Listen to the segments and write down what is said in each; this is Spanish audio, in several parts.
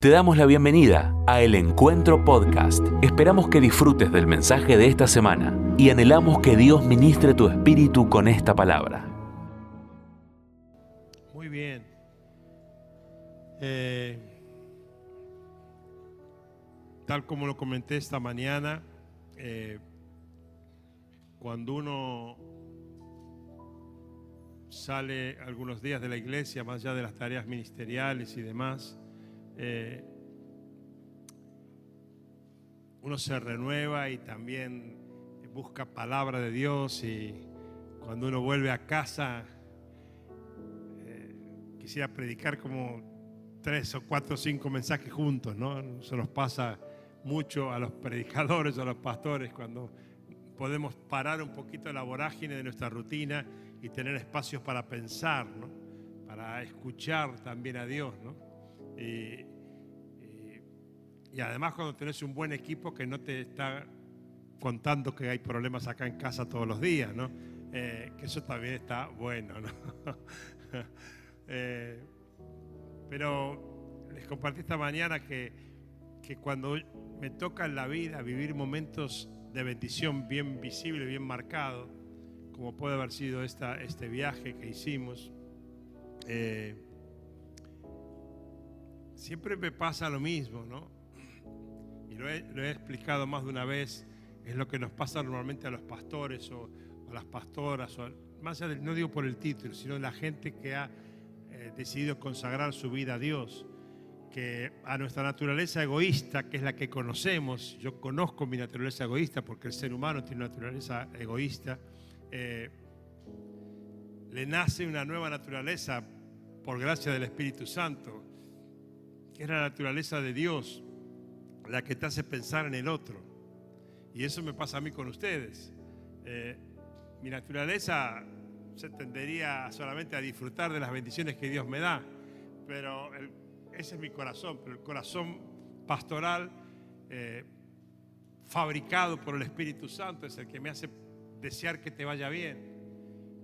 Te damos la bienvenida a El Encuentro Podcast. Esperamos que disfrutes del mensaje de esta semana y anhelamos que Dios ministre tu espíritu con esta palabra. Muy bien. Eh, tal como lo comenté esta mañana, eh, cuando uno sale algunos días de la iglesia, más allá de las tareas ministeriales y demás, eh, uno se renueva y también busca palabra de Dios y cuando uno vuelve a casa, eh, quisiera predicar como tres o cuatro o cinco mensajes juntos, ¿no? Se nos pasa mucho a los predicadores a los pastores cuando podemos parar un poquito la vorágine de nuestra rutina y tener espacios para pensar, para escuchar también a Dios. ¿no? Además cuando tenés un buen equipo que no te está contando que hay problemas acá en casa todos los días, ¿no? Eh, que eso también está bueno, ¿no? Eh, pero les compartí esta mañana que, que cuando me toca en la vida vivir momentos de bendición bien visible, bien marcado, como puede haber sido esta, este viaje que hicimos, eh, siempre me pasa lo mismo, ¿no? Lo he, explicado más de una vez, es lo que nos pasa normalmente a los pastores o, a las pastoras, o más allá no digo por el título, sino la gente que ha eh, decidido consagrar su vida a Dios, que a nuestra naturaleza egoísta, que es la que conocemos, yo conozco mi naturaleza egoísta porque el ser humano tiene una naturaleza egoísta, eh, le nace una nueva naturaleza por gracia del Espíritu Santo, que es la naturaleza de Dios, la que te hace pensar en el otro. Y eso me pasa a mí con ustedes. Eh, mi naturaleza se tendería solamente a disfrutar de las bendiciones que Dios me da, pero ese es mi corazón, pero el corazón pastoral eh, fabricado por el Espíritu Santo es el que me hace desear que te vaya bien.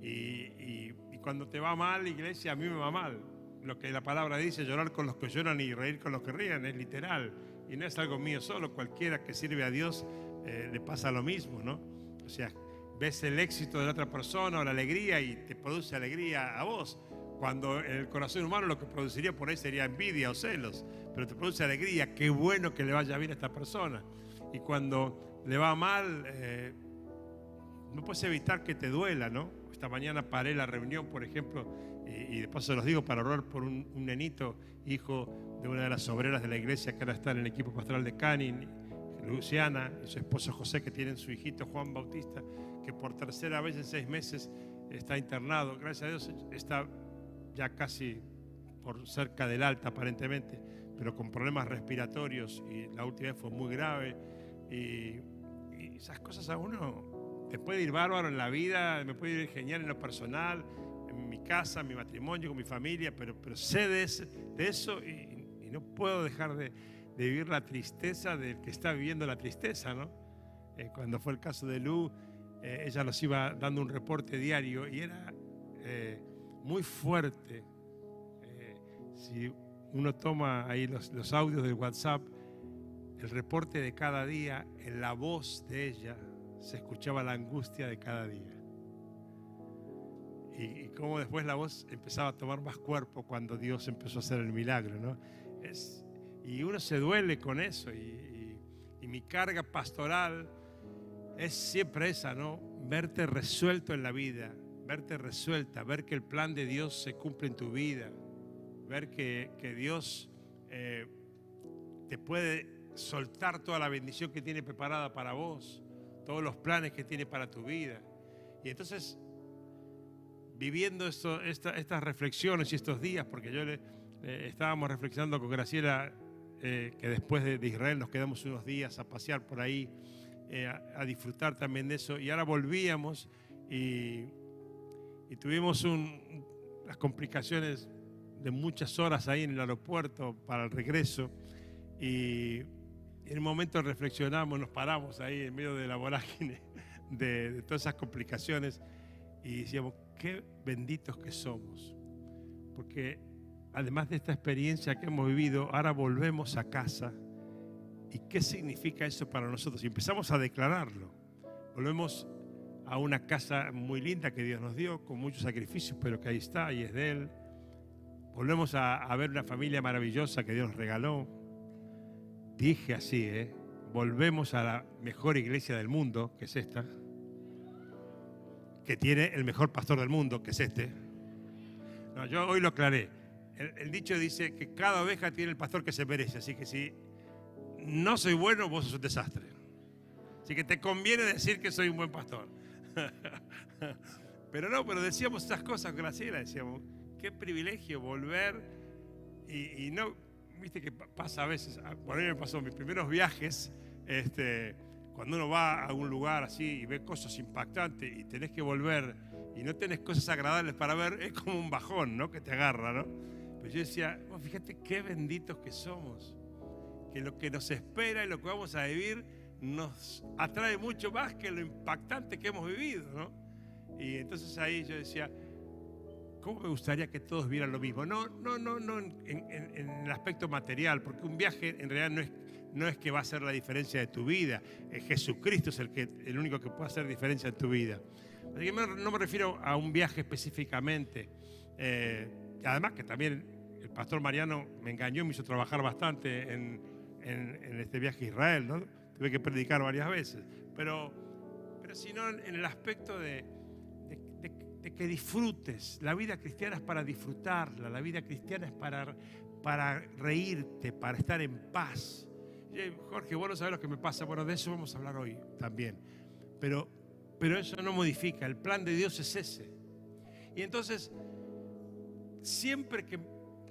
y cuando te va mal, iglesia, a mí me va mal lo que la palabra dice, llorar con los que lloran y reír con los que ríen, es literal. Y no es algo mío solo, cualquiera que sirve a Dios eh, le pasa lo mismo, ¿no? O sea, ves el éxito de la otra persona o la alegría y te produce alegría a vos. Cuando en el corazón humano lo que produciría por ahí sería envidia o celos, pero te produce alegría, qué bueno que le vaya bien a esta persona. Y cuando le va mal, eh, no puedes evitar que te duela, ¿no? Esta mañana paré la reunión, por ejemplo, y, de paso los digo para orar por un, nenito, hijo de una de las obreras de la iglesia que ahora está en el equipo pastoral de Canin, Luciana, y su esposo José, que tienen su hijito Juan Bautista, que por tercera vez en seis meses está internado. Gracias a Dios está ya casi por cerca del alta aparentemente, pero con problemas respiratorios y la última vez fue muy grave. Y, y esas cosas a uno te puede ir bárbaro en la vida, me puede ir genial en lo personal, en mi casa, en mi matrimonio, con mi familia, pero, pero sé de, eso y, no puedo dejar de, vivir la tristeza del que está viviendo la tristeza, ¿no? Eh, cuando fue el caso de Lu, eh, ella nos iba dando un reporte diario y era eh, muy fuerte. si uno toma ahí los audios del WhatsApp, el reporte de cada día, en la voz de ella se escuchaba la angustia de cada día y, cómo después la voz empezaba a tomar más cuerpo cuando Dios empezó a hacer el milagro, ¿no? Es, y uno se duele con eso y, mi carga pastoral es siempre esa, ¿no? Verte resuelto en la vida, verte resuelta, ver que el plan de Dios se cumple en tu vida, ver que, Dios eh, te puede soltar toda la bendición que tiene preparada para vos, todos los planes que tiene para tu vida. Y entonces viviendo esto, estas reflexiones y estos días, porque yo le, estábamos reflexionando con Graciela eh, que después de, Israel nos quedamos unos días a pasear por ahí, eh, a, disfrutar también de eso, y ahora volvíamos y, tuvimos las complicaciones de muchas horas ahí en el aeropuerto para el regreso, y en un momento reflexionamos, nos paramos ahí en medio de la vorágine de todas esas complicaciones y decíamos, qué benditos que somos. Porque además de esta experiencia que hemos vivido, ahora volvemos a casa. ¿Y qué significa eso para nosotros? Y empezamos a declararlo. Volvemos a una casa muy linda que Dios nos dio, con muchos sacrificios, pero que ahí está y es de Él. Volvemos a, ver una familia maravillosa que Dios nos regaló. Dije así, ¿eh? Volvemos a la mejor iglesia del mundo, que es esta, que tiene el mejor pastor del mundo, que es este. No, yo hoy lo aclaré. El, dicho dice que cada oveja tiene el pastor que se merece, así que si no soy bueno, vos sos un desastre. Así que te conviene decir que soy un buen pastor. pero no, pero decíamos estas cosas, Graciela, decíamos, qué privilegio volver y, no, viste que pasa a veces, por ahí me pasó mis primeros viajes, este, cuando uno va a algún lugar así y ve cosas impactantes y tenés que volver y no tenés cosas agradables para ver, es como un bajón, ¿no? Que te agarra, ¿no? Pero yo decía, oh, fíjate qué benditos que somos, que lo que nos espera y lo que vamos a vivir nos atrae mucho más que lo impactante que hemos vivido, ¿no? Y entonces ahí yo decía, ¿cómo me gustaría que todos vieran lo mismo? No, no, no, no en, el aspecto material, porque un viaje en realidad no es, no es que va a hacer la diferencia de tu vida. Jesucristo es el, que, el único que puede hacer diferencia en tu vida. Así que no me refiero a un viaje específicamente. Eh, además que también pastor Mariano me engañó, me hizo trabajar bastante en, este viaje a Israel, ¿no? tuve que predicar varias veces, pero, pero sino en el aspecto de, que disfrutes. La vida cristiana es para disfrutarla, la vida cristiana es para, para reírte, para estar en paz. Jorge, vos no sabés lo que me pasa, bueno, de eso vamos a hablar hoy también, pero, pero eso no modifica, el plan de Dios es ese. Y entonces, siempre que,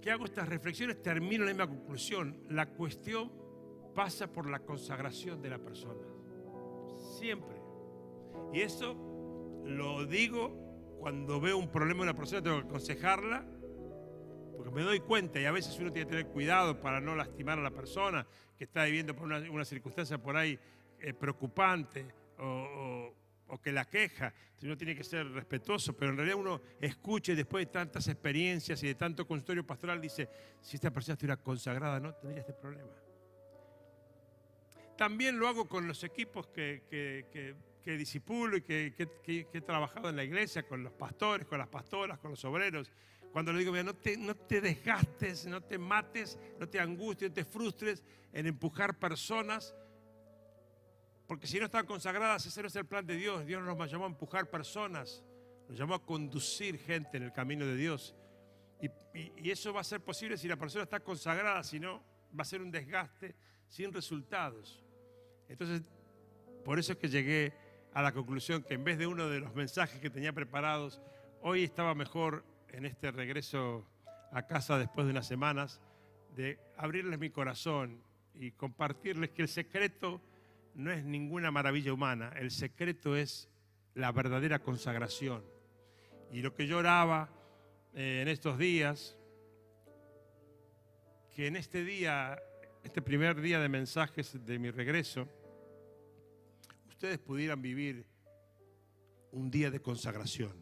que hago estas reflexiones termino en la misma conclusión. La cuestión pasa por la consagración de la persona. Siempre. Y eso lo digo cuando veo un problema en una persona, tengo que aconsejarla, porque me doy cuenta y a veces uno tiene que tener cuidado para no lastimar a la persona que está viviendo por una, circunstancia por ahí eh, preocupante o, que la queja. Uno tiene que ser respetuoso, pero en realidad uno escucha y después de tantas experiencias y de tanto consultorio pastoral dice, si esta persona estuviera consagrada no tendría este problema. También lo hago con los equipos que, que, disipulo y que, he trabajado en la iglesia, con los pastores, con las pastoras, con los obreros. Cuando le digo, mira, no te, no te desgastes, no te mates, no te angusties, no te frustres en empujar personas, porque si no están consagradas, ese no es el plan de Dios. Dios no nos llamó a empujar personas, nos llamó a conducir gente en el camino de Dios. Y, y eso va a ser posible si la persona está consagrada, si no, va a ser un desgaste sin resultados. Entonces, por eso es que llegué a la conclusión que en vez de uno de los mensajes que tenía preparados, hoy estaba mejor en este regreso a casa después de unas semanas, de abrirles mi corazón y compartirles que el secreto no es ninguna maravilla humana, el secreto es la verdadera consagración. Y lo que yo oraba eh, en estos días, que en este día este primer día de mensajes de mi regreso, ustedes pudieran vivir un día de consagración.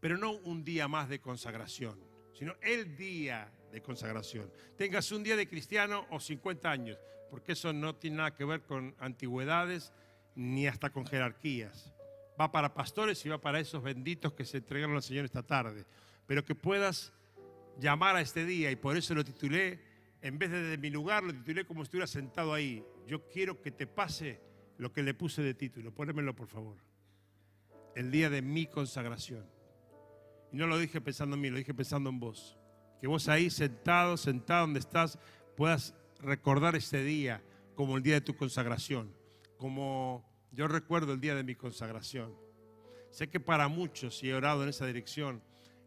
Pero no un día más de consagración, sino el día de consagración. Tengas un día de cristiano o 50 años, porque eso no tiene nada que ver con antigüedades ni hasta con jerarquías. Va para pastores y va para esos benditos que se entregaron al Señor esta tarde. Pero que puedas llamar a este día, y por eso lo titulé en vez de de mi lugar, lo titulé como si estuviera sentado ahí. Yo quiero que te pase lo que le puse de título. Pónemelo, por favor. El día de mi consagración. Y no lo dije pensando en mí, lo dije pensando en vos. Que vos ahí sentado, sentado donde estás, puedas recordar ese día como el día de tu consagración. Como yo recuerdo el día de mi consagración. Sé que para muchos, y he orado en esa dirección,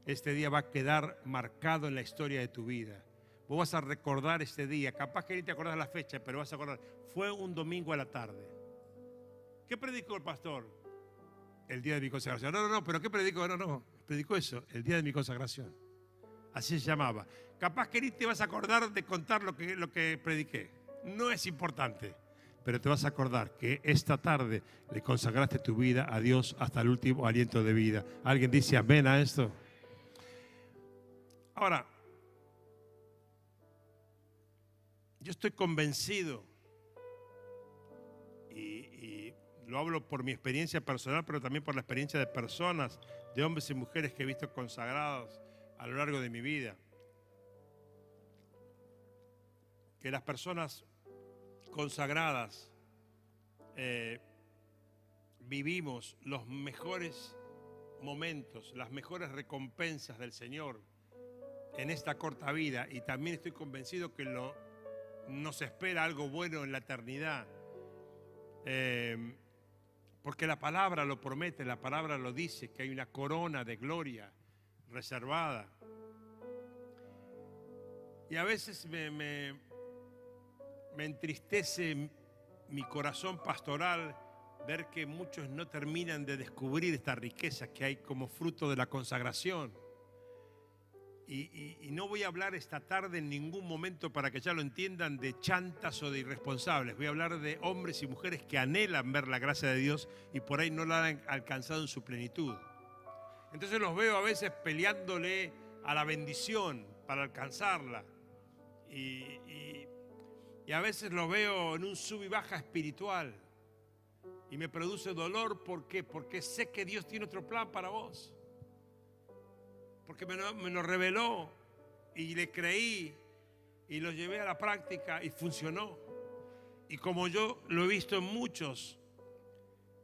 este día va a quedar marcado en la historia de tu vida Vos vas a recordar ese día. Capaz que ni te acordás la fecha, pero vas a acordar. Fue un domingo a la tarde. ¿Qué predicó el pastor? El día de mi consagración. No, no, no, pero ¿qué predicó? No, no, predicó eso, el día de mi consagración. Así se llamaba. Capaz que te vas a acordar de contar lo que, lo que prediqué. No es importante, pero te vas a acordar que esta tarde le consagraste tu vida a Dios hasta el último aliento de vida. ¿Alguien dice amén a esto? Ahora, yo estoy convencido, y lo hablo por mi experiencia personal, pero también por la experiencia de personas, de hombres y mujeres que he visto consagrados a lo largo de mi vida, que las personas consagradas eh, vivimos los mejores momentos, las mejores recompensas del Señor en esta corta vida. Y también estoy convencido que lo, nos espera algo bueno en la eternidad. Eh, porque la palabra lo promete, la palabra lo dice, que hay una corona de gloria reservada. Y a veces me, me, me entristece mi corazón pastoral ver que muchos no terminan de descubrir esta riqueza que hay como fruto de la consagración. Y, no voy a hablar esta tarde en ningún momento para que ya lo entiendan de chantas o de irresponsables. Voy a hablar de hombres y mujeres que anhelan ver la gracia de Dios y por ahí no la han alcanzado en su plenitud. Entonces los veo a veces peleándole a la bendición para alcanzarla. Y, a veces los veo en un sub y baja espiritual y me produce dolor. ¿Por qué? Porque sé que Dios tiene otro plan para vos. Porque me lo, reveló y le creí y lo llevé a la práctica y funcionó. Y como yo lo he visto en muchos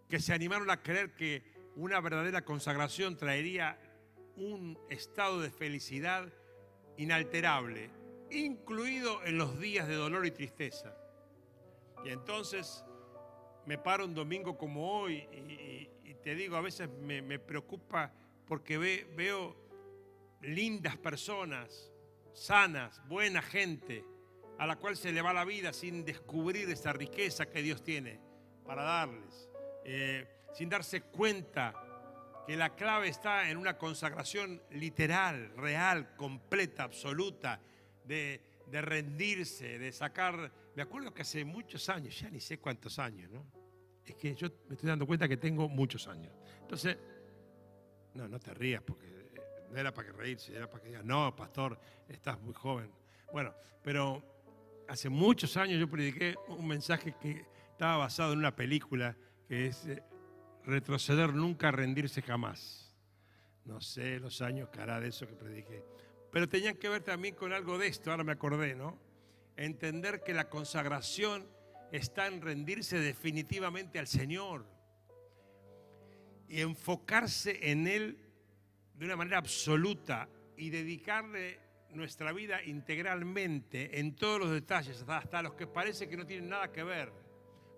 que se animaron a creer que una verdadera consagración traería un estado de felicidad inalterable, incluido en los días de dolor y tristeza. Y entonces me paro un domingo como hoy y, te digo, a veces me, preocupa porque veo lindas personas, sanas, buena gente, a la cual se le va la vida sin descubrir esa riqueza que Dios tiene para darles, eh, sin darse cuenta que la clave está en una consagración literal, real, completa, absoluta, de, de rendirse, de sacar... Me acuerdo que hace muchos años, ya ni sé cuántos años, ¿no? es que yo me estoy dando cuenta que tengo muchos años. Entonces, no, no te rías porque no era para que reírse, era para que digas, no, pastor, estás muy joven. Bueno, pero hace muchos años yo prediqué un mensaje que estaba basado en una película que es eh, retroceder nunca, rendirse jamás. No sé los años que hará de eso que prediqué. Pero tenían que ver también con algo de esto, ahora me acordé, ¿no? Entender que la consagración está en rendirse definitivamente al Señor y enfocarse en Él de una manera absoluta y dedicarle nuestra vida integralmente en todos los detalles, hasta los que parece que no tienen nada que ver,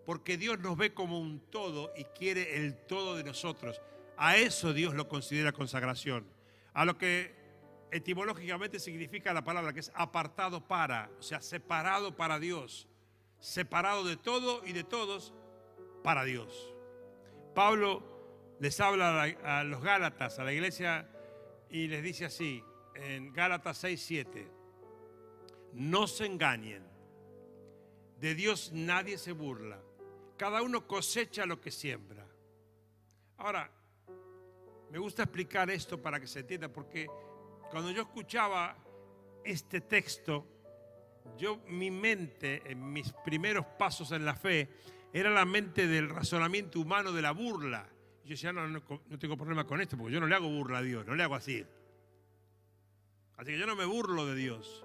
porque Dios nos ve como un todo y quiere el todo de nosotros. A eso Dios lo considera consagración, a lo que etimológicamente significa la palabra que es apartado para, o sea, separado para Dios. Separado de todo y de todos para Dios. Pablo les habla a los Gálatas, a la iglesia, y les dice así, en Gálatas 6, 7, no se engañen, de Dios nadie se burla, cada uno cosecha lo que siembra. Ahora, me gusta explicar esto para que se entienda, porque cuando yo escuchaba este texto, yo, mi mente, en mis primeros pasos en la fe, era la mente del razonamiento humano de la burla. yo decía, no, no, no tengo problema con esto, porque yo no le hago burla a Dios, no le hago así. Así que yo no me burlo de Dios.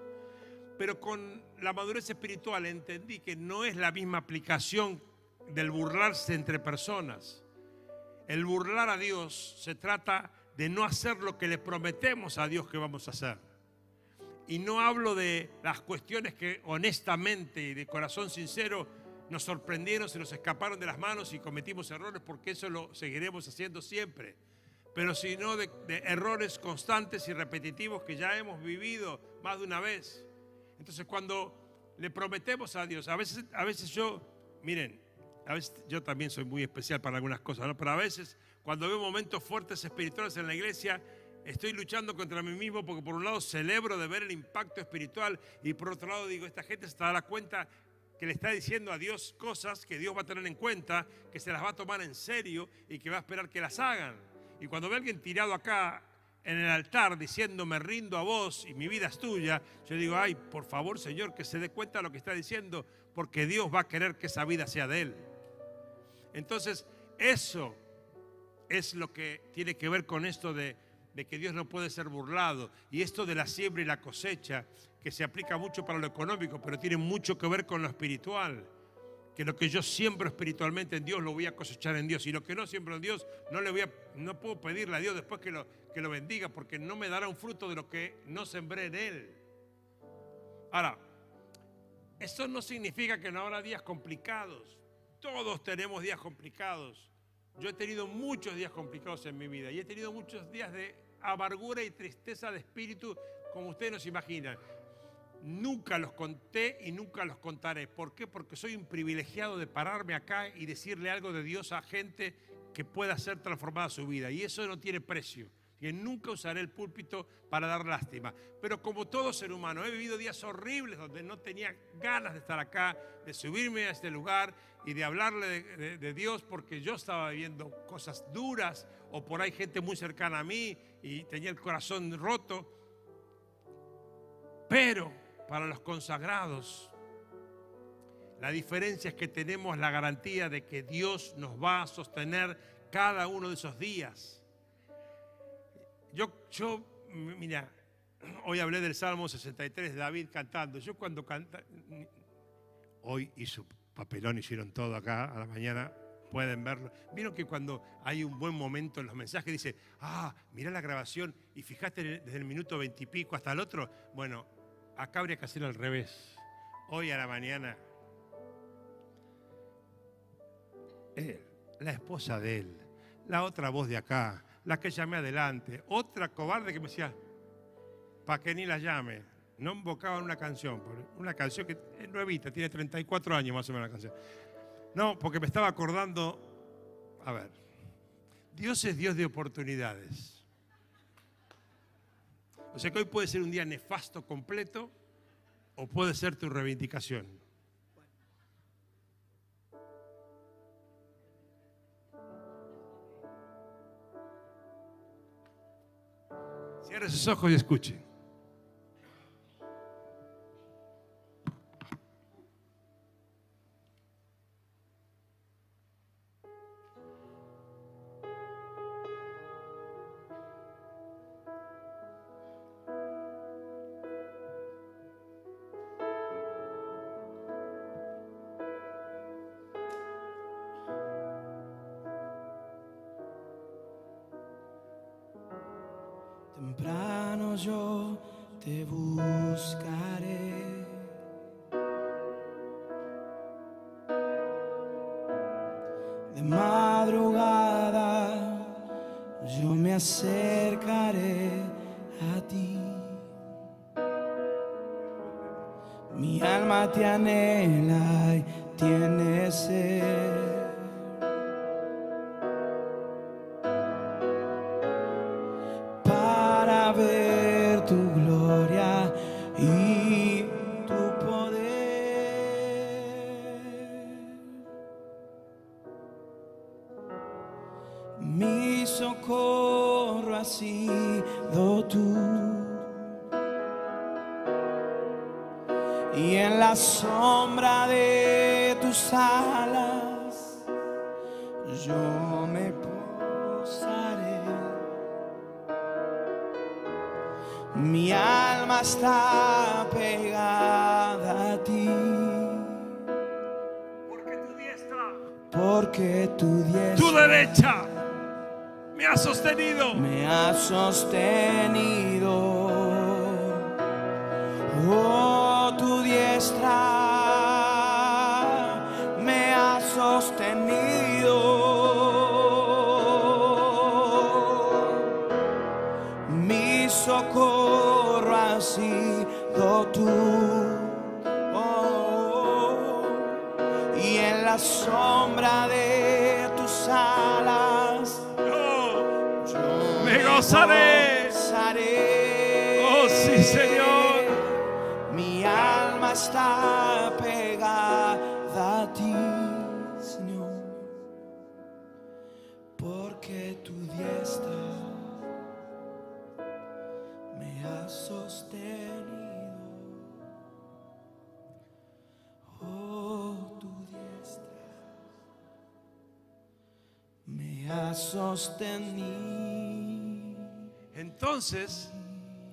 Pero con la madurez espiritual entendí que no es la misma aplicación del burlarse entre personas. El burlar a Dios se trata de no hacer lo que le prometemos a Dios que vamos a hacer. Y no hablo de las cuestiones que honestamente y de corazón sincero nos sorprendieron, se nos escaparon de las manos y cometimos errores, porque eso lo seguiremos haciendo siempre. Pero sino de, de errores constantes y repetitivos que ya hemos vivido más de una vez. Entonces cuando le prometemos a Dios, a veces, a veces yo, miren, a veces yo también soy muy especial para algunas cosas, pero a veces cuando veo momentos fuertes espirituales en la iglesia, estoy luchando contra mí mismo porque por un lado celebro de ver el impacto espiritual y por otro lado digo, esta gente se dará cuenta que le está diciendo a Dios cosas que Dios va a tener en cuenta, que se las va a tomar en serio y que va a esperar que las hagan. Y cuando ve a alguien tirado acá en el altar diciendo me rindo a vos y mi vida es tuya, yo digo, ay, por favor Señor, que se dé cuenta de lo que está diciendo, porque Dios va a querer que esa vida sea de Él. Entonces, eso es lo que tiene que ver con esto de, que Dios no puede ser burlado. Y esto de la siembra y la cosecha, que se aplica mucho para lo económico, pero tiene mucho que ver con lo espiritual que lo que yo siembro espiritualmente en Dios lo voy a cosechar en Dios. Y lo que no siembro en Dios, no le voy a, no puedo pedirle a Dios después que lo, que lo bendiga, porque no me dará un fruto de lo que no sembré en Él. Ahora, eso no significa que no habrá días complicados. Todos tenemos días complicados. Yo he tenido muchos días complicados en mi vida y he tenido muchos días de amargura y tristeza de espíritu, como ustedes nos imaginan. Nunca los conté y nunca los contaré. ¿Por qué? Porque soy un privilegiado de pararme acá y decirle algo de Dios a gente que pueda ser transformada su vida. Y eso no tiene precio. Que nunca usaré el púlpito para dar lástima. Pero como todo ser humano, he vivido días horribles donde no tenía ganas de estar acá, de subirme a este lugar y de hablarle de, de Dios porque yo estaba viviendo cosas duras o por ahí gente muy cercana a mí y tenía el corazón roto. Pero para los consagrados. La diferencia es que tenemos la garantía de que Dios nos va a sostener cada uno de esos días. Yo, mira, hoy hablé del Salmo 63 de David cantando. Yo cuando canta, hoy hizo papelón, hicieron todo acá a la mañana, pueden verlo. Vieron que cuando hay un buen momento en los mensajes dice, ah, mira la grabación y fíjate desde el minuto veintipico hasta el otro. Bueno, acá habría que hacerlo al revés. Hoy a la mañana, él, la esposa de él, la otra voz de acá, la que llamé adelante, otra cobarde que me decía, para que ni la llame, no invocaban una canción, una canción que es nuevita, tiene 34 años más o menos la canción. No, porque me estaba acordando, a ver, Dios es Dios de oportunidades. O sea que hoy puede ser un día nefasto completo o puede ser tu reivindicación. Cierre sus ojos y escuche. Anhela y tiene sed. Me ha sostenido. gozaré. Oh, sí, Señor. Mi alma está pegada a ti, Señor. Porque tu diestra me ha sostenido. Oh, tu diestra me ha sostenido. Entonces,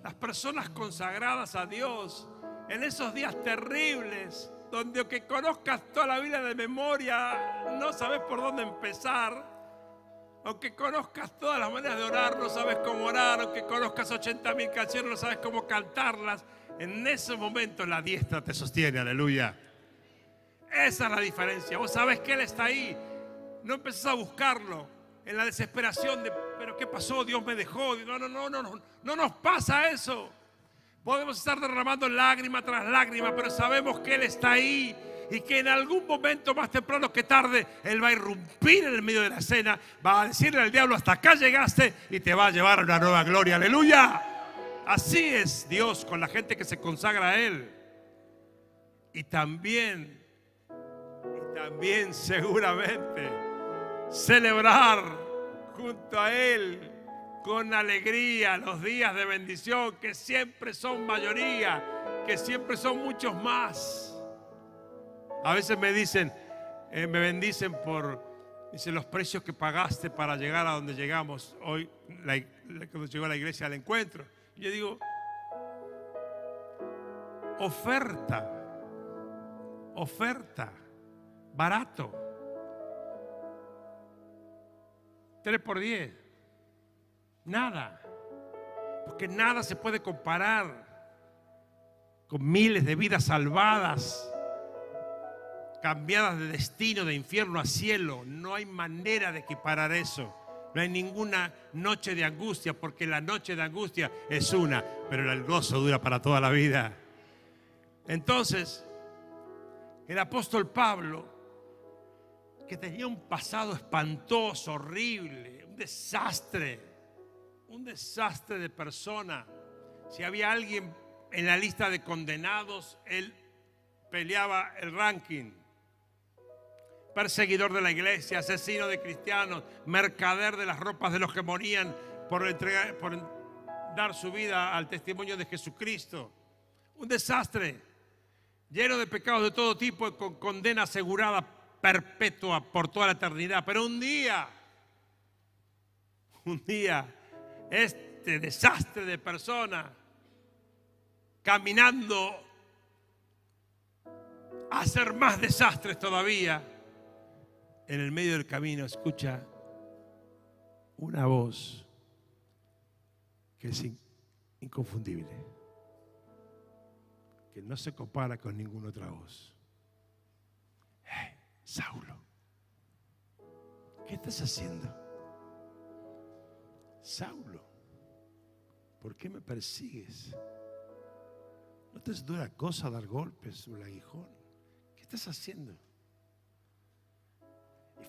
las personas consagradas a Dios, en esos días terribles, donde aunque conozcas toda la vida de memoria, no sabes por dónde empezar, aunque conozcas todas las maneras de orar, no sabes cómo orar, aunque conozcas 80 mil canciones, no sabes cómo cantarlas, en ese momento la diestra te sostiene, aleluya. Esa es la diferencia. Vos sabés que Él está ahí. No empezás a buscarlo en la desesperación de, ¿qué pasó? Dios me dejó. No, no, no, no, no, no nos pasa eso. Podemos estar derramando lágrima tras lágrima, pero sabemos que Él está ahí y que en algún momento más temprano que tarde Él va a irrumpir en el medio de la escena, va a decirle al diablo, hasta acá llegaste y te va a llevar a una nueva gloria. Aleluya. Así es Dios con la gente que se consagra a Él. Y también, y también seguramente celebrar junto a Él con alegría los días de bendición que siempre son mayoría, que siempre son muchos más. A veces me dicen, eh, me bendicen por dicen, los precios que pagaste para llegar a donde llegamos hoy, cuando llegó a la iglesia al encuentro. Yo digo, oferta, oferta, barato. 3 por 10. Nada. Porque nada se puede comparar con miles de vidas salvadas, cambiadas de destino, de infierno a cielo. No hay manera de equiparar eso. No hay ninguna noche de angustia, porque la noche de angustia es una, pero el gozo dura para toda la vida. Entonces, el apóstol Pablo, que tenía un pasado espantoso, horrible, un desastre, un desastre de persona. Si había alguien en la lista de condenados, él peleaba el ranking perseguidor de la iglesia, asesino de cristianos, mercader de las ropas de los que morían por, por dar su vida al testimonio de Jesucristo. Un desastre, lleno de pecados de todo tipo, con condena asegurada perpetua por toda la eternidad. Pero un día, un día, este desastre de persona, caminando a hacer más desastres todavía, en el medio del camino escucha una voz que es inconfundible, que no se compara con ninguna otra voz. Saulo, ¿qué estás haciendo? Saulo, ¿por qué me persigues? ¿No te es dura cosa dar golpes sobre aguijón? ¿Qué estás haciendo?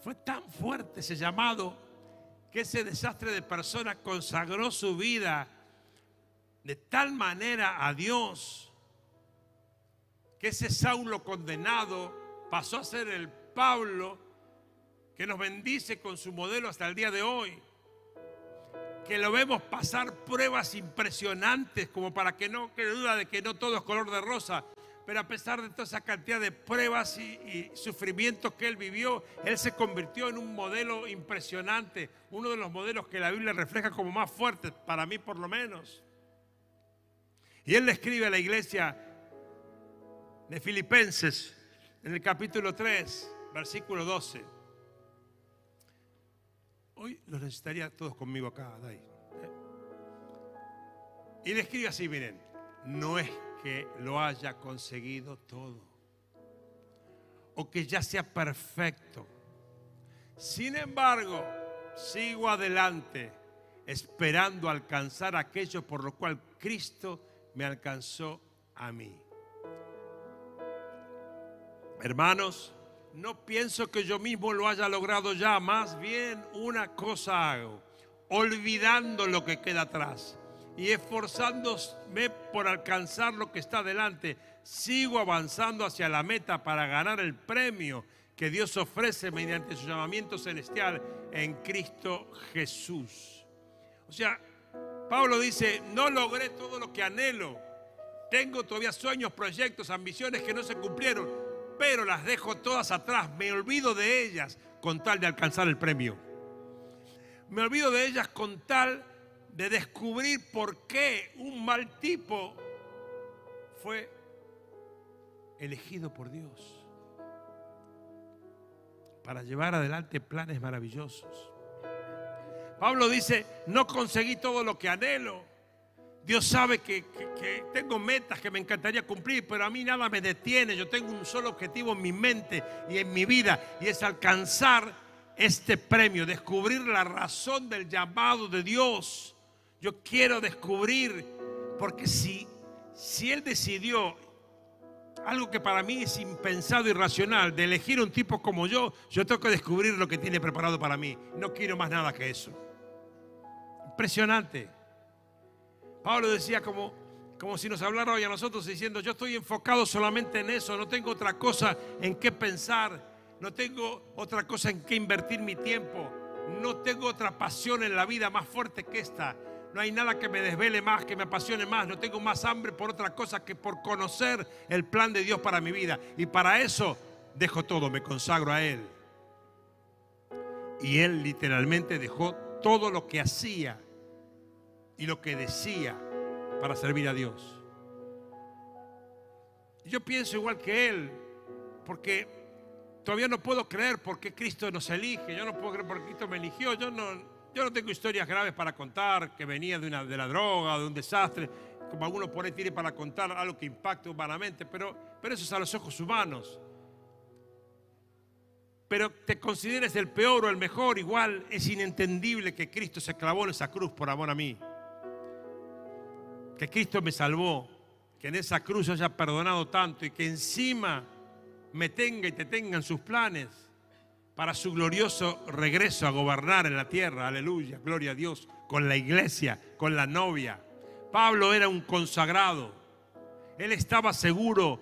fue tan fuerte ese llamado que ese desastre de persona consagró su vida de tal manera a Dios que ese Saulo condenado pasó a ser el Pablo que nos bendice con su modelo hasta el día de hoy. Que lo vemos pasar pruebas impresionantes como para que no quede duda de que no todo es color de rosa, pero a pesar de toda esa cantidad de pruebas y, sufrimientos que él vivió, él se convirtió en un modelo impresionante, uno de los modelos que la Biblia refleja como más fuertes, para mí por lo menos. Y él le escribe a la iglesia de Filipenses en el capítulo 3, versículo 12. Hoy los necesitaría todos conmigo acá, Dai. Y le escribe así, miren, no es que lo haya conseguido todo o que ya sea perfecto. Sin embargo, sigo adelante esperando alcanzar aquello por lo cual Cristo me alcanzó a mí. Hermanos, no pienso que yo mismo lo haya logrado ya, más bien una cosa hago, olvidando lo que queda atrás y esforzándome por alcanzar lo que está delante, sigo avanzando hacia la meta para ganar el premio que Dios ofrece mediante su llamamiento celestial en Cristo Jesús. O sea, Pablo dice, no logré todo lo que anhelo, tengo todavía sueños, proyectos, ambiciones que no se cumplieron, pero las dejo todas atrás, me olvido de ellas con tal de alcanzar el premio. Me olvido de ellas con tal de descubrir por qué un mal tipo fue elegido por Dios para llevar adelante planes maravillosos. Pablo dice, no conseguí todo lo que anhelo. Dios sabe que, tengo metas que me encantaría cumplir, pero a mí nada me detiene. Yo tengo un solo objetivo en mi mente y en mi vida, y es alcanzar este premio, descubrir la razón del llamado de Dios. Yo quiero descubrir, porque si, si Él decidió algo que para mí es impensado y racional, de elegir un tipo como yo, yo tengo que descubrir lo que tiene preparado para mí. No quiero más nada que eso. Impresionante. Pablo decía como, como si nos hablara hoy a nosotros diciendo, yo estoy enfocado solamente en eso, no tengo otra cosa en qué pensar, no tengo otra cosa en qué invertir mi tiempo, no tengo otra pasión en la vida más fuerte que esta. No hay nada que me desvele más, que me apasione más. No tengo más hambre por otra cosa que por conocer el plan de Dios para mi vida. Y para eso dejo todo, me consagro a Él. Y Él literalmente dejó todo lo que hacía y lo que decía para servir a Dios. Yo pienso igual que Él, porque todavía no puedo creer por qué Cristo nos elige. Yo no puedo creer por qué Cristo me eligió. Yo no, yo no tengo historias graves para contar, que venía de, una, de la droga, de un desastre, como algunos por ahí tienen para contar algo que impacte humanamente, pero, pero eso es a los ojos humanos. Pero te consideres el peor o el mejor, igual es inentendible que Cristo se clavó en esa cruz por amor a mí. Que Cristo me salvó, que en esa cruz haya perdonado tanto y que encima me tenga y te tenga en sus planes para su glorioso regreso a gobernar en la tierra. Aleluya, gloria a Dios, con la iglesia, con la novia. Pablo era un consagrado. Él estaba seguro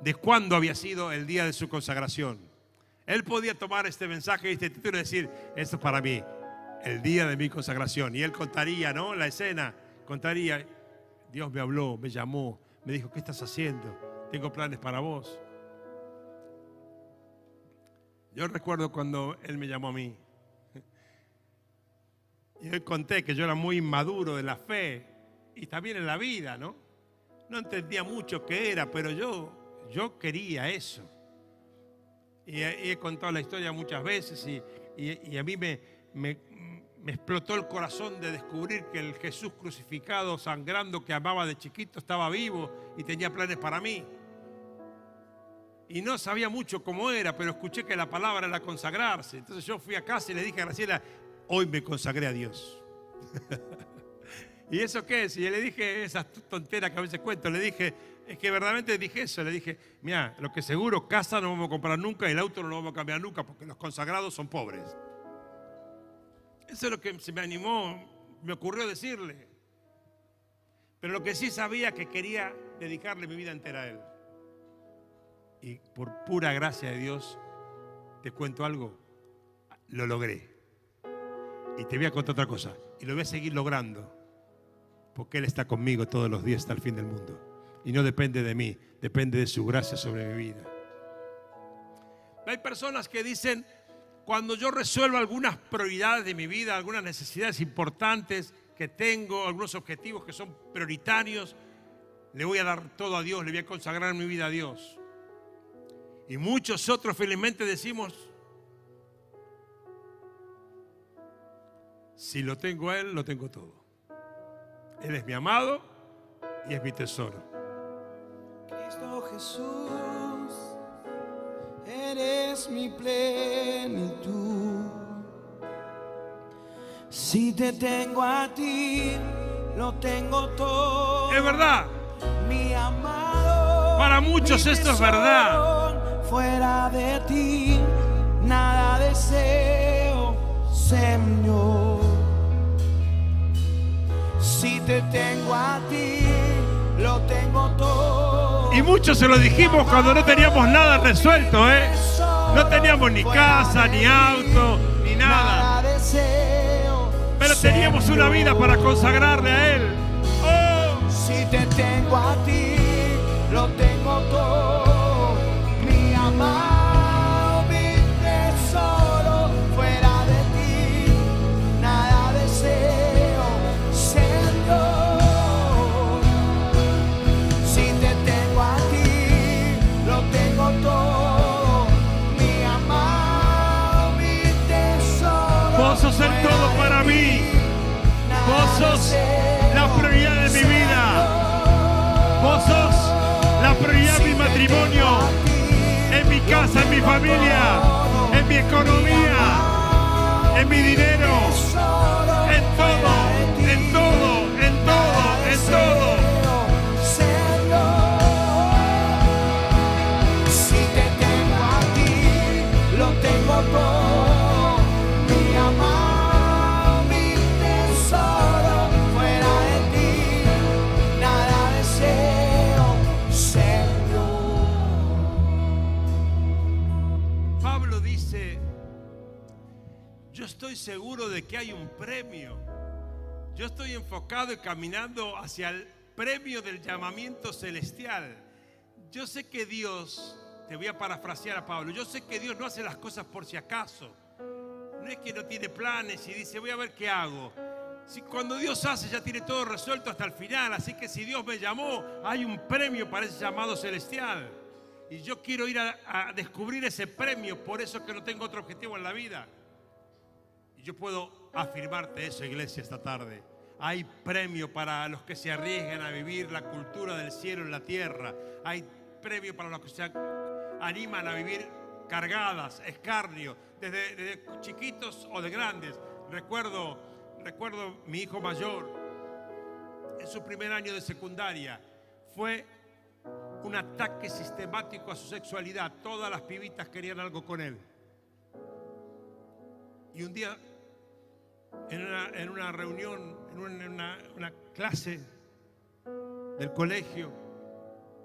de cuándo había sido el día de su consagración. Él podía tomar este mensaje y este título y decir, esto es para mí, el día de mi consagración. Y él contaría, ¿no? La escena, contaría, Dios me habló, me llamó, me dijo, ¿qué estás haciendo? Tengo planes para vos. Yo recuerdo cuando él me llamó a mí. Y yo conté que yo era muy inmaduro de la fe y también en la vida, ¿no? No entendía mucho qué era, pero yo, yo quería eso. Y he, y he contado la historia muchas veces y, y- y a mí me, me- me explotó el corazón de descubrir que el Jesús crucificado, sangrando, que amaba de chiquito, estaba vivo y tenía planes para mí. Y no sabía mucho cómo era, pero escuché que la palabra era consagrarse. Entonces yo fui a casa y le dije a Graciela, hoy me consagré a Dios. ¿Y eso qué es? Y le dije esas tonteras que a veces cuento. Le dije, es que verdaderamente dije eso. Le dije, mira, lo que seguro, casa no vamos a comprar nunca y el auto no lo vamos a cambiar nunca porque los consagrados son pobres. Eso es lo que se me animó, me ocurrió decirle. Pero lo que sí sabía que quería dedicarle mi vida entera a él. Y por pura gracia de Dios, te cuento algo, lo logré. Y te voy a contar otra cosa, y lo voy a seguir logrando, porque Él está conmigo todos los días hasta el fin del mundo. Y no depende de mí, depende de su gracia sobre mi vida. Hay personas que dicen, cuando yo resuelvo algunas prioridades de mi vida, algunas necesidades importantes que tengo, algunos objetivos que son prioritarios, le voy a dar todo a Dios, le voy a consagrar mi vida a Dios. Y muchos otros felizmente decimos, si lo tengo a Él, lo tengo todo. Él es mi amado y es mi tesoro. Cristo Jesús, eres mi plenitud. Si te tengo a ti, lo tengo todo. Es verdad, Mi amado. Para muchos mi esto es verdad. Fuera de ti, nada deseo, Señor. Si te tengo a ti, lo tengo todo. y muchos se lo dijimos cuando no teníamos nada resuelto, ¿eh? No teníamos ni casa, ni auto, ni nada. Pero teníamos una vida para consagrarle a Él. Oh, Si te tengo a ti, lo tengo todo. Sos la prioridad de mi vida. Vos sos la prioridad de mi matrimonio, en mi casa, en mi familia, en mi economía, en mi dinero, en todo, en todo, en todo, en todo. Seguro de que hay un premio. Yo estoy enfocado y caminando hacia el premio del llamamiento celestial. Yo sé que Dios, te voy a parafrasear a Pablo, yo sé que Dios no hace las cosas por si acaso. No es que no tiene planes y dice, voy a ver qué hago. Si cuando Dios hace ya tiene todo resuelto hasta el final, así que si Dios me llamó, hay un premio para ese llamado celestial. Y yo quiero ir a, a descubrir ese premio, por eso que no tengo otro objetivo en la vida. Yo puedo afirmarte eso, iglesia, esta tarde. Hay premio para los que se arriesgan a vivir la cultura del cielo en la tierra. Hay premio para los que se animan a vivir cargadas, escarnio, desde, desde chiquitos o de grandes. Recuerdo, recuerdo mi hijo mayor, en su primer año de secundaria, fue un ataque sistemático a su sexualidad. Todas las pibitas querían algo con él. Y un día, en una, reunión, en una clase del colegio,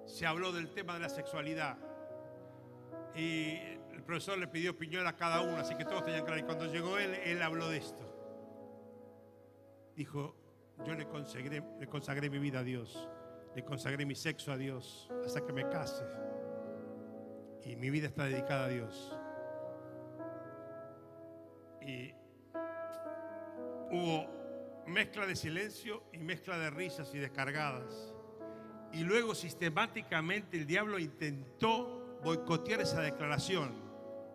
se habló del tema de la sexualidad. Y el profesor le pidió opinión a cada uno, así que todos tenían claro. Y cuando llegó él, él habló de esto. Dijo, yo le consagré, le consagré mi vida a Dios, le consagré mi sexo a Dios hasta que me case. Y mi vida está dedicada a Dios. Y hubo mezcla de silencio y mezcla de risas y descargadas. Y luego sistemáticamente el diablo intentó boicotear esa declaración.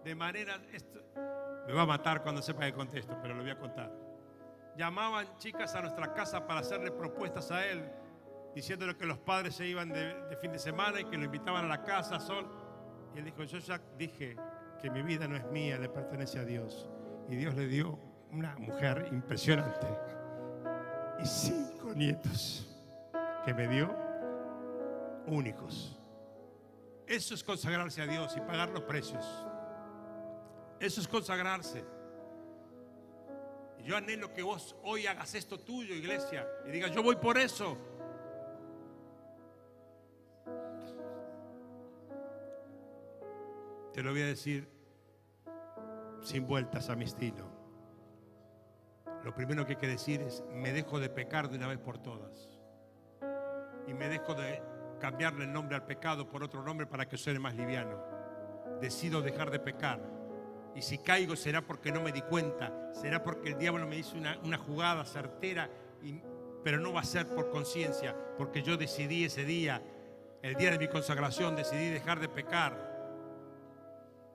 De manera, esto, me va a matar cuando sepa el contexto, pero lo voy a contar. Llamaban chicas a nuestra casa para hacerle propuestas a él, diciéndole que los padres se iban de, fin de semana y que lo invitaban a la casa sol. Y él dijo, yo ya dije que mi vida no es mía, le pertenece a Dios. Y Dios le dio una mujer impresionante y cinco nietos que me dio únicos. Eso es consagrarse a Dios y pagar los precios. Eso es consagrarse. Yo anhelo que vos hoy hagas esto tuyo, iglesia, y digas, yo voy por eso. Te lo voy a decir sin vueltas a mi estilo. Lo primero que hay que decir es, me dejo de pecar de una vez por todas. Y me dejo de cambiarle el nombre al pecado por otro nombre para que suene más liviano. Decido dejar de pecar. Y si caigo será porque no me di cuenta, será porque el diablo me hizo una, jugada certera, pero no va a ser por conciencia, porque yo decidí ese día, el día de mi consagración, decidí dejar de pecar.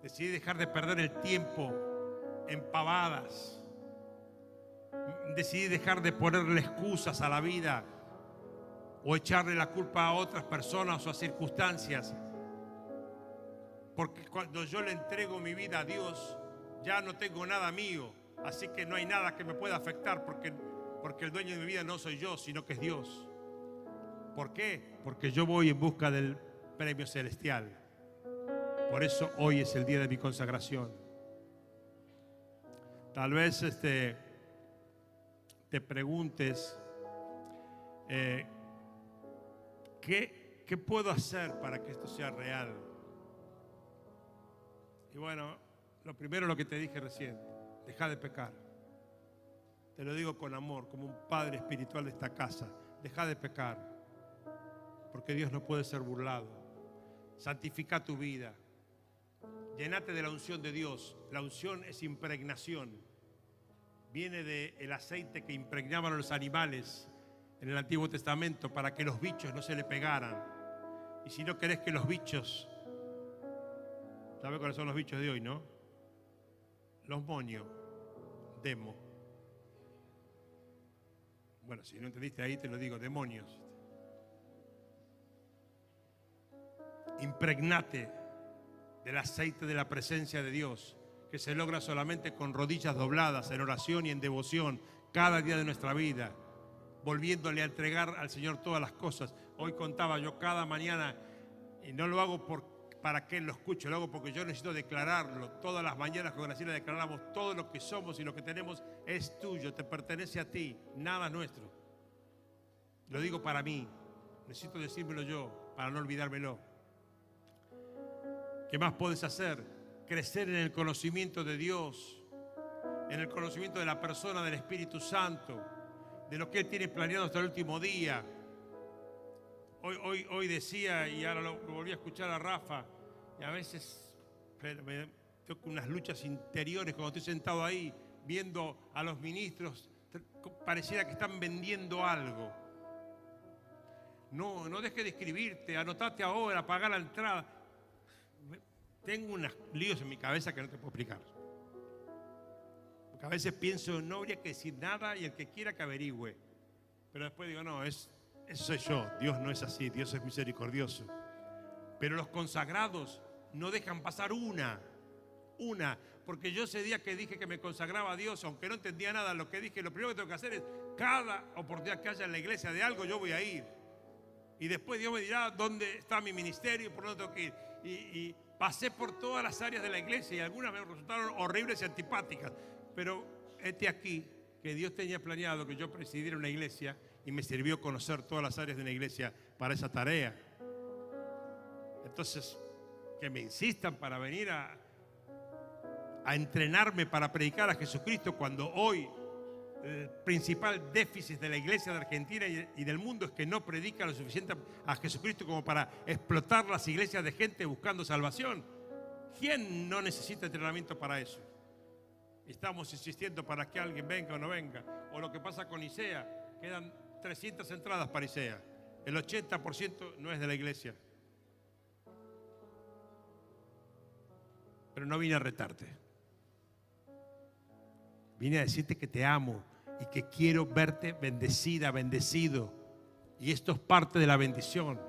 Decidí dejar de perder el tiempo en pavadas. Decidí dejar de ponerle excusas a la vida o echarle la culpa a otras personas o a circunstancias. Porque cuando yo le entrego mi vida a Dios, ya no tengo nada mío. Así que no hay nada que me pueda afectar porque, porque el dueño de mi vida no soy yo, sino que es Dios. ¿Por qué? Porque yo voy en busca del premio celestial. Por eso hoy es el día de mi consagración. Tal vez este, te preguntes, eh, ¿qué, ¿qué puedo hacer para que esto sea real? Y bueno, lo primero lo que te dije recién, deja de pecar. Te lo digo con amor, como un padre espiritual de esta casa, deja de pecar, porque Dios no puede ser burlado. Santifica tu vida, llenate de la unción de Dios. La unción es impregnación, viene del aceite que impregnaban los animales en el Antiguo Testamento para que los bichos no se le pegaran. Y si no querés que los bichos ¿Sabe cuáles son los bichos de hoy, no? Los moños. Demo. Bueno, si no entendiste ahí te lo digo, demonios. Impregnate del aceite de la presencia de Dios, que se logra solamente con rodillas dobladas, en oración y en devoción, cada día de nuestra vida, volviéndole a entregar al Señor todas las cosas. Hoy contaba yo cada mañana, y no lo hago por, para que Él lo escuche, lo hago porque yo necesito declararlo. Todas las mañanas con Graciela declaramos todo lo que somos y lo que tenemos es tuyo, te pertenece a ti, nada nuestro. Lo digo para mí, necesito decírmelo yo, para no olvidármelo. ¿Qué más puedes hacer? Crecer en el conocimiento de Dios, en el conocimiento de la persona del Espíritu Santo, de lo que Él tiene planeado hasta el último día. Hoy, hoy, hoy decía, y ahora lo, volví a escuchar a Rafa, y a veces me tengo unas luchas interiores cuando estoy sentado ahí viendo a los ministros, pareciera que están vendiendo algo. No, no dejes de escribirte, anotate ahora, paga la entrada. Tengo unos líos en mi cabeza que no te puedo explicar. Porque a veces pienso, no habría que decir nada y el que quiera que averigüe. Pero después digo, no, es, eso soy yo. Dios no es así, Dios es misericordioso. Pero los consagrados no dejan pasar una, una. Porque yo ese día que dije que me consagraba a Dios, aunque no entendía nada, lo que dije, lo primero que tengo que hacer es, cada oportunidad que haya en la iglesia de algo, yo voy a ir. Y después Dios me dirá dónde está mi ministerio y por dónde tengo que ir. Y, y pasé por todas las áreas de la iglesia y algunas me resultaron horribles y antipáticas. Pero este aquí, que Dios tenía planeado que yo presidiera una iglesia y me sirvió conocer todas las áreas de una iglesia para esa tarea. Entonces, que me insistan para venir a, a entrenarme para predicar a Jesucristo cuando hoy el principal déficit de la iglesia de Argentina y del mundo es que no predica lo suficiente a Jesucristo como para explotar las iglesias de gente buscando salvación. ¿Quién no necesita entrenamiento para eso? Estamos insistiendo para que alguien venga o no venga. O lo que pasa con ISEA, quedan 300 entradas para ISEA. El 80% no es de la iglesia. Pero no vine a retarte. Vine a decirte que te amo y que quiero verte bendecida, bendecido. Y esto es parte de la bendición.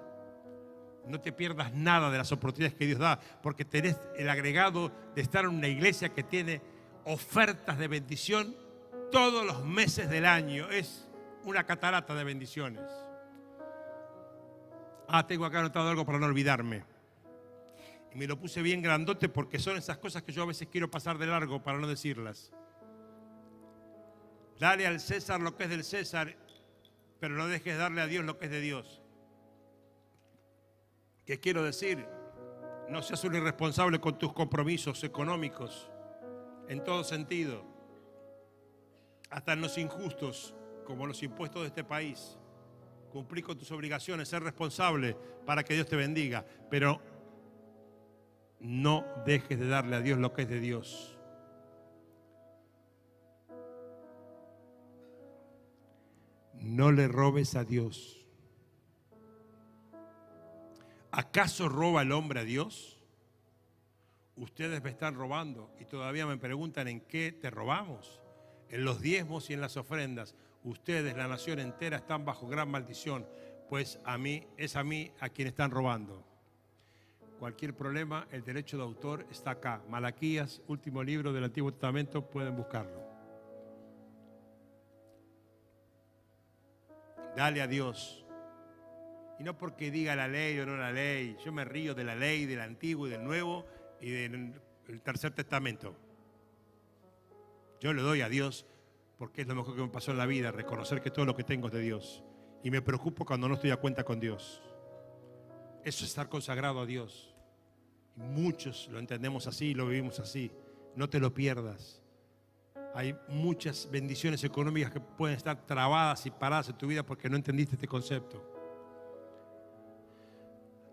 No te pierdas nada de las oportunidades que Dios da, porque tenés el agregado de estar en una iglesia que tiene ofertas de bendición todos los meses del año. Es una catarata de bendiciones. Ah, tengo acá anotado algo para no olvidarme. Y me lo puse bien grandote porque son esas cosas que yo a veces quiero pasar de largo para no decirlas. Dale al César lo que es del César, pero no dejes darle a Dios lo que es de Dios. ¿Qué quiero decir? No seas un irresponsable con tus compromisos económicos, en todo sentido, hasta en los injustos, como los impuestos de este país. Cumplir con tus obligaciones, ser responsable para que Dios te bendiga, pero no dejes de darle a Dios lo que es de Dios. No le robes a Dios. ¿Acaso roba el hombre a Dios? Ustedes me están robando y todavía me preguntan en qué te robamos. En los diezmos y en las ofrendas. Ustedes, la nación entera, están bajo gran maldición, pues a mí es a mí a quien están robando. Cualquier problema, el derecho de autor está acá. Malaquías, último libro del Antiguo Testamento, pueden buscarlo. Dale a Dios. Y no porque diga la ley o no la ley. Yo me río de la ley, del Antiguo y del Nuevo y del Tercer Testamento. Yo le doy a Dios porque es lo mejor que me pasó en la vida, reconocer que todo lo que tengo es de Dios. Y me preocupo cuando no estoy a cuenta con Dios. Eso es estar consagrado a Dios. muchos lo entendemos así y lo vivimos así. No te lo pierdas. Hay muchas bendiciones económicas que pueden estar trabadas y paradas en tu vida porque no entendiste este concepto.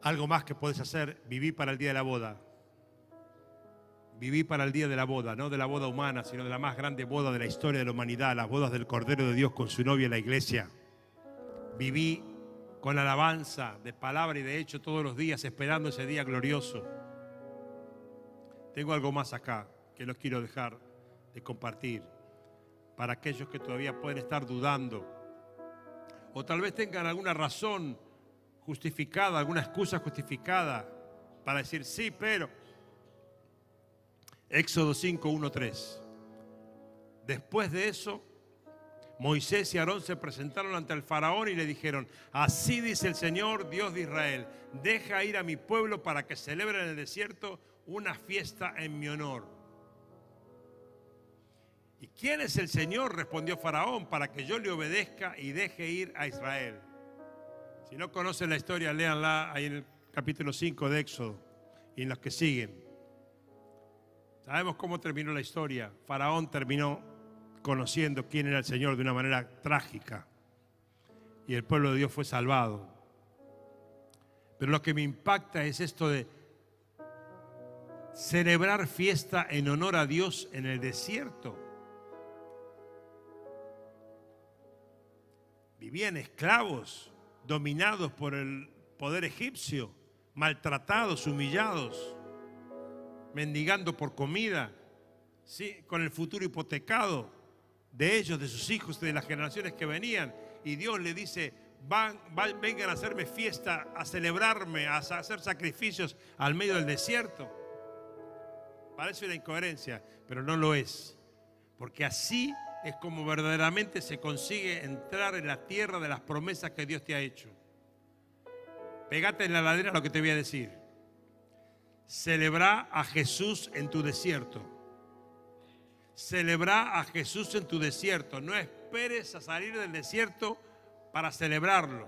Algo más que puedes hacer, vivir para el día de la boda. Vivir para el día de la boda, no de la boda humana, sino de la más grande boda de la historia de la humanidad, las bodas del Cordero de Dios con su novia en la iglesia. Viví con alabanza de palabra y de hecho todos los días esperando ese día glorioso. Tengo algo más acá que los quiero dejar de compartir. para aquellos que todavía pueden estar dudando. O tal vez tengan alguna razón justificada, alguna excusa justificada para decir sí, pero. Éxodo 5, 1, 3. Después de eso, Moisés y Aarón se presentaron ante el faraón y le dijeron, así dice el Señor, Dios de Israel, deja ir a mi pueblo para que celebre en el desierto una fiesta en mi honor. ¿Y quién es el Señor? respondió Faraón, para que yo le obedezca y deje ir a Israel. Si no conocen la historia, léanla ahí en el capítulo 5 de Éxodo y en los que siguen. Sabemos cómo terminó la historia. Faraón terminó conociendo quién era el Señor de una manera trágica. Y el pueblo de Dios fue salvado. Pero lo que me impacta es esto de celebrar fiesta en honor a Dios en el desierto. Vivían esclavos, dominados por el poder egipcio, maltratados, humillados, mendigando por comida, ¿sí? con el futuro hipotecado de ellos, de sus hijos, de las generaciones que venían. Y Dios le dice, van, vengan a hacerme fiesta, a celebrarme, a hacer sacrificios al medio del desierto. Parece una incoherencia, pero no lo es. Porque así es como verdaderamente se consigue entrar en la tierra de las promesas que Dios te ha hecho. Pegate en la ladera lo que te voy a decir. Celebra a Jesús en tu desierto. Celebra a Jesús en tu desierto. No esperes a salir del desierto para celebrarlo.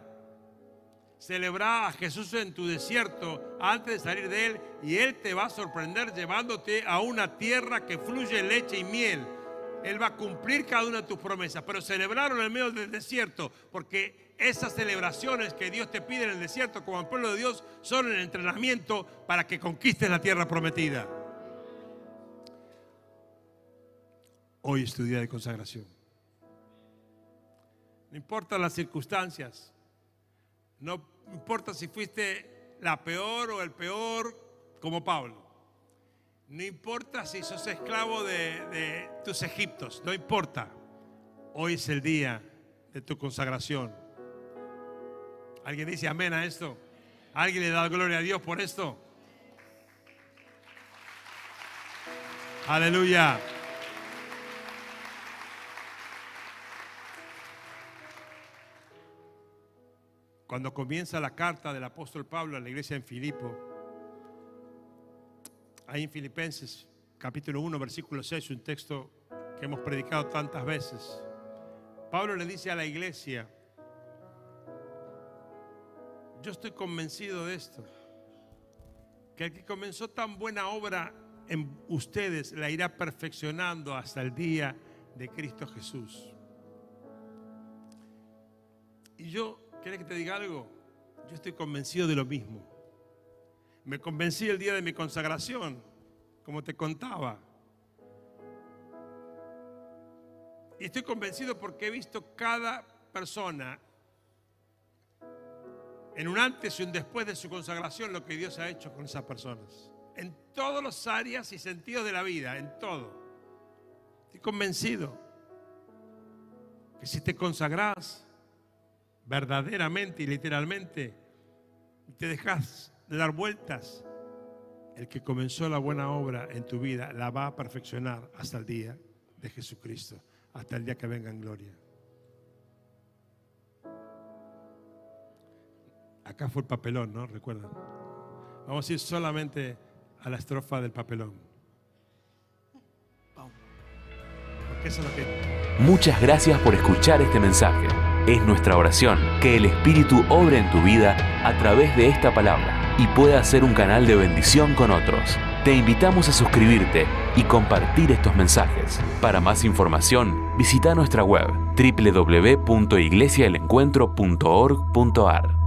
Celebra a Jesús en tu desierto antes de salir de él y Él te va a sorprender llevándote a una tierra que fluye leche y miel él va a cumplir cada una de tus promesas. Pero celebraron en medio del desierto, porque esas celebraciones que Dios te pide en el desierto como el pueblo de Dios son el entrenamiento para que conquistes la tierra prometida. Hoy es tu día de consagración. No importa las circunstancias, no importa si fuiste la peor o el peor como Pablo. No importa si sos esclavo de, tus egiptos, no importa. Hoy es el día de tu consagración. ¿Alguien dice amén a esto? ¿Alguien le da gloria a Dios por esto? Aleluya. Cuando comienza la carta del apóstol Pablo a la iglesia en Filipo, Ahí en Filipenses capítulo 1, versículo 6, un texto que hemos predicado tantas veces. Pablo le dice a la iglesia, yo estoy convencido de esto, que el que comenzó tan buena obra en ustedes la irá perfeccionando hasta el día de Cristo Jesús. Y yo, ¿quieres que te diga algo? Yo estoy convencido de lo mismo. Me convencí el día de mi consagración, como te contaba. Y estoy convencido porque he visto cada persona en un antes y un después de su consagración lo que Dios ha hecho con esas personas. En todas las áreas y sentidos de la vida, en todo. Estoy convencido que si te consagras verdaderamente y literalmente y te dejas de dar vueltas. El que comenzó la buena obra en tu vida la va a perfeccionar hasta el día de Jesucristo, hasta el día que venga en gloria. Acá fue el papelón, ¿no? Recuerdan. Vamos a ir solamente a la estrofa del papelón. Muchas gracias por escuchar este mensaje. Es nuestra oración que el Espíritu obre en tu vida a través de esta palabra y pueda ser un canal de bendición con otros. Te invitamos a suscribirte y compartir estos mensajes. Para más información, visita nuestra web www.iglesiaelencuentro.org.ar.